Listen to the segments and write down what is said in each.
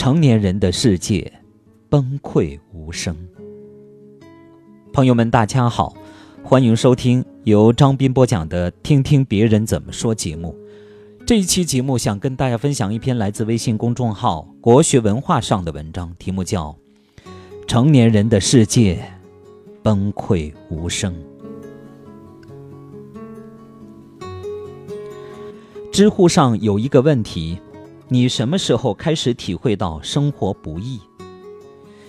成年人的世界，崩溃无声。朋友们，大家好，欢迎收听由张斌播讲的《听听别人怎么说》节目。这一期节目想跟大家分享一篇来自微信公众号“国学文化”上的文章，题目叫《成年人的世界，崩溃无声》。知乎上有一个问题。你什么时候开始体会到生活不易？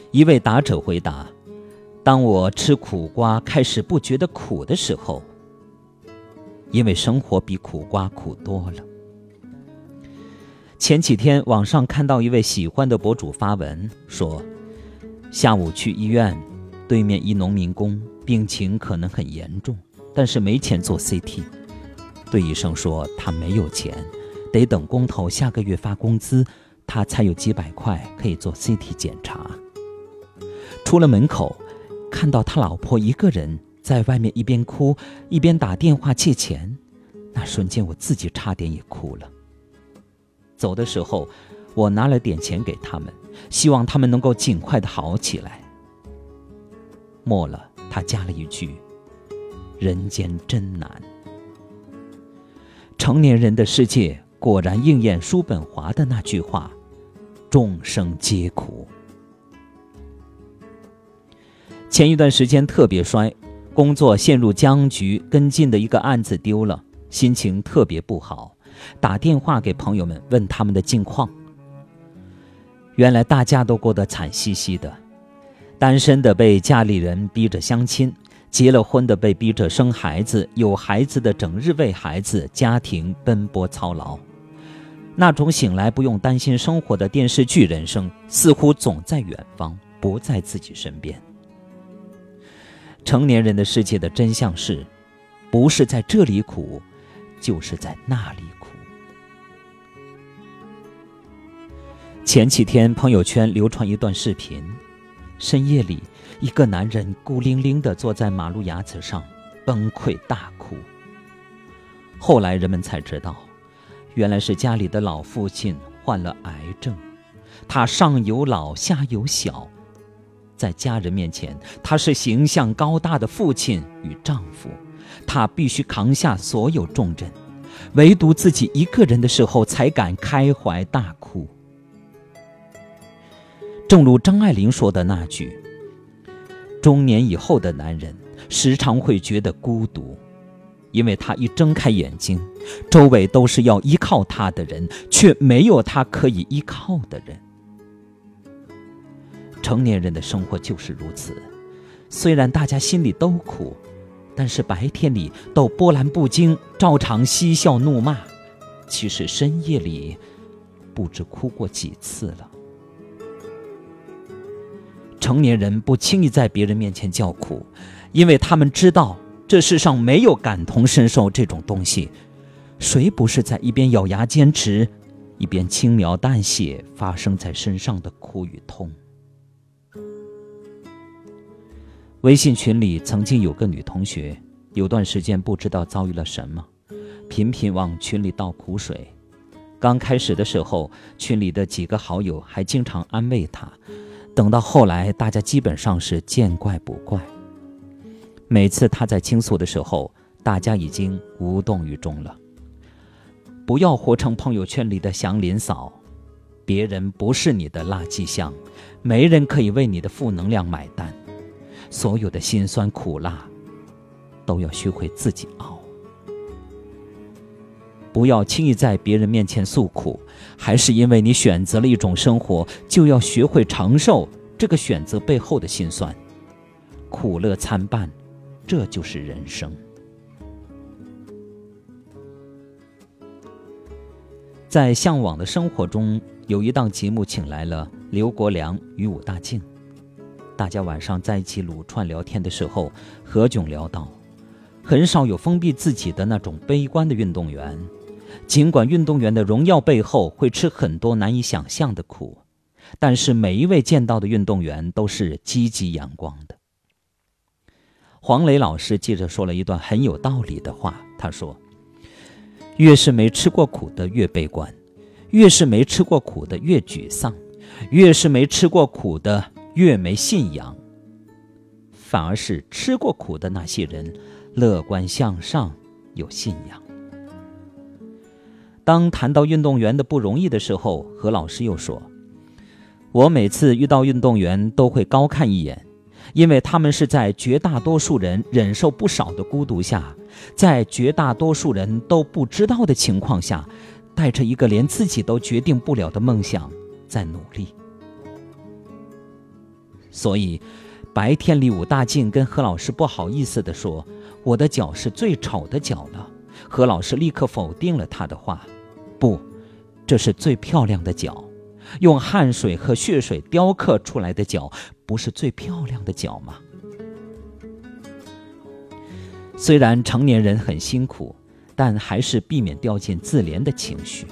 一位答者回答：“当我吃苦瓜开始不觉得苦的时候，因为生活比苦瓜苦多了。”前几天网上看到一位喜欢的博主发文说：“下午去医院，对面一农民工病情可能很严重，但是没钱做 CT，对医生说他没有钱。”得等工头下个月发工资，他才有几百块可以做 CT 检查。出了门口，看到他老婆一个人在外面一边哭一边打电话借钱，那瞬间我自己差点也哭了。走的时候，我拿了点钱给他们，希望他们能够尽快的好起来。末了，他加了一句：“人间真难。”成年人的世界。果然应验叔本华的那句话：“众生皆苦。”前一段时间特别衰，工作陷入僵局，跟进的一个案子丢了，心情特别不好，打电话给朋友们问他们的近况。原来大家都过得惨兮兮的，单身的被家里人逼着相亲。结了婚的被逼着生孩子，有孩子的整日为孩子家庭奔波操劳。那种醒来不用担心生活的电视剧人生，似乎总在远方，不在自己身边。成年人的世界的真相是，不是在这里苦，就是在那里苦。前几天朋友圈流传一段视频，深夜里，一个男人孤零零地坐在马路牙子上，崩溃大哭。后来人们才知道。原来是家里的老父亲患了癌症，他上有老下有小，在家人面前他是形象高大的父亲与丈夫，他必须扛下所有重任，唯独自己一个人的时候才敢开怀大哭。正如张爱玲说的那句：“中年以后的男人时常会觉得孤独。”因为他一睁开眼睛，周围都是要依靠他的人，却没有他可以依靠的人。成年人的生活就是如此，虽然大家心里都苦，但是白天里都波澜不惊，照常嬉笑怒骂，其实深夜里不知哭过几次了。成年人不轻易在别人面前叫苦，因为他们知道。这世上没有感同身受这种东西，谁不是在一边咬牙坚持，一边轻描淡写发生在身上的苦与痛？微信群里曾经有个女同学，有段时间不知道遭遇了什么，频频往群里倒苦水。刚开始的时候，群里的几个好友还经常安慰她，等到后来，大家基本上是见怪不怪。每次他在倾诉的时候，大家已经无动于衷了。不要活成朋友圈里的祥林嫂，别人不是你的垃圾箱，没人可以为你的负能量买单。所有的辛酸苦辣，都要学会自己熬。不要轻易在别人面前诉苦，还是因为你选择了一种生活，就要学会承受这个选择背后的辛酸，苦乐参半。这就是人生。在向往的生活中，有一档节目请来了刘国梁与武大靖，大家晚上在一起撸串聊天的时候，何炅聊到，很少有封闭自己的那种悲观的运动员，尽管运动员的荣耀背后会吃很多难以想象的苦，但是每一位见到的运动员都是积极阳光的。黄磊老师接着说了一段很有道理的话，他说：“越是没吃过苦的越悲观，越是没吃过苦的越沮丧，越是没吃过苦的，越没信仰。反而是吃过苦的那些人，乐观向上，有信仰。当谈到运动员的不容易的时候，何老师又说：“我每次遇到运动员都会高看一眼，因为他们是在绝大多数人忍受不少的孤独下，在绝大多数人都不知道的情况下，带着一个连自己都决定不了的梦想在努力。所以。”白天里，武大靖跟何老师不好意思地说：“我的脚是最丑的脚了。”何老师立刻否定了他的话：“不，这是最漂亮的脚。用汗水和血水雕刻出来的脚，不是最漂亮的脚吗？”虽然成年人很辛苦，但还是避免掉进自怜的情绪，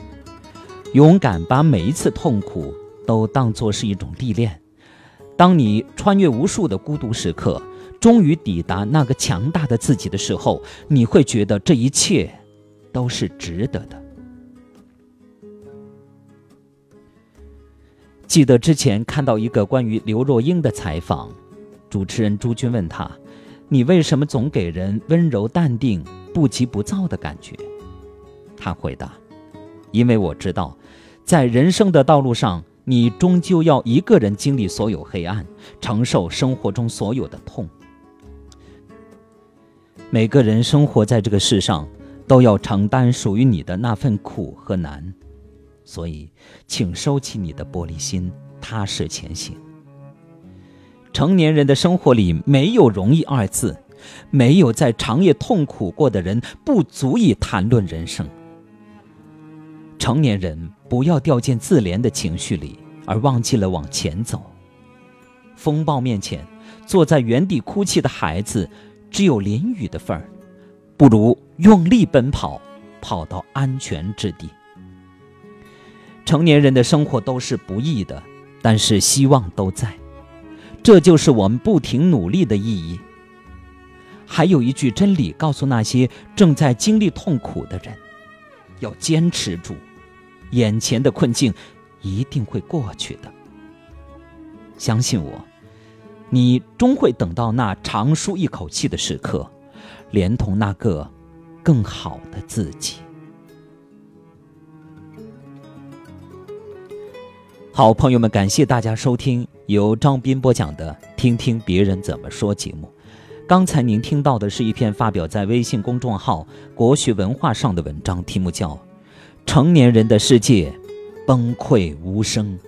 勇敢把每一次痛苦都当作是一种历练。当你穿越无数的孤独时刻，终于抵达那个强大的自己的时候，你会觉得这一切都是值得的。记得之前看到一个关于刘若英的采访，主持人朱军问他：“你为什么总给人温柔淡定、不急不躁的感觉？”他回答：“因为我知道，在人生的道路上。”你终究要一个人经历所有黑暗，承受生活中所有的痛。每个人生活在这个世上，都要承担属于你的那份苦和难，所以，请收起你的玻璃心，踏实前行。成年人的生活里没有容易二字，没有在长夜痛苦过的人，不足以谈论人生。成年人不要掉进自怜的情绪里，而忘记了往前走。风暴面前，坐在原地哭泣的孩子，只有淋雨的份儿，不如用力奔跑，跑到安全之地。成年人的生活都是不易的，但是希望都在，这就是我们不停努力的意义。还有一句真理，告诉那些正在经历痛苦的人，要坚持住。眼前的困境一定会过去的，相信我，你终会等到那长舒一口气的时刻，连同那个更好的自己。好，朋友们，感谢大家收听由张斌播讲的《听听别人怎么说》节目。刚才您听到的是一篇发表在微信公众号“国学文化”上的文章，题目叫。成年人的世界，崩溃无声。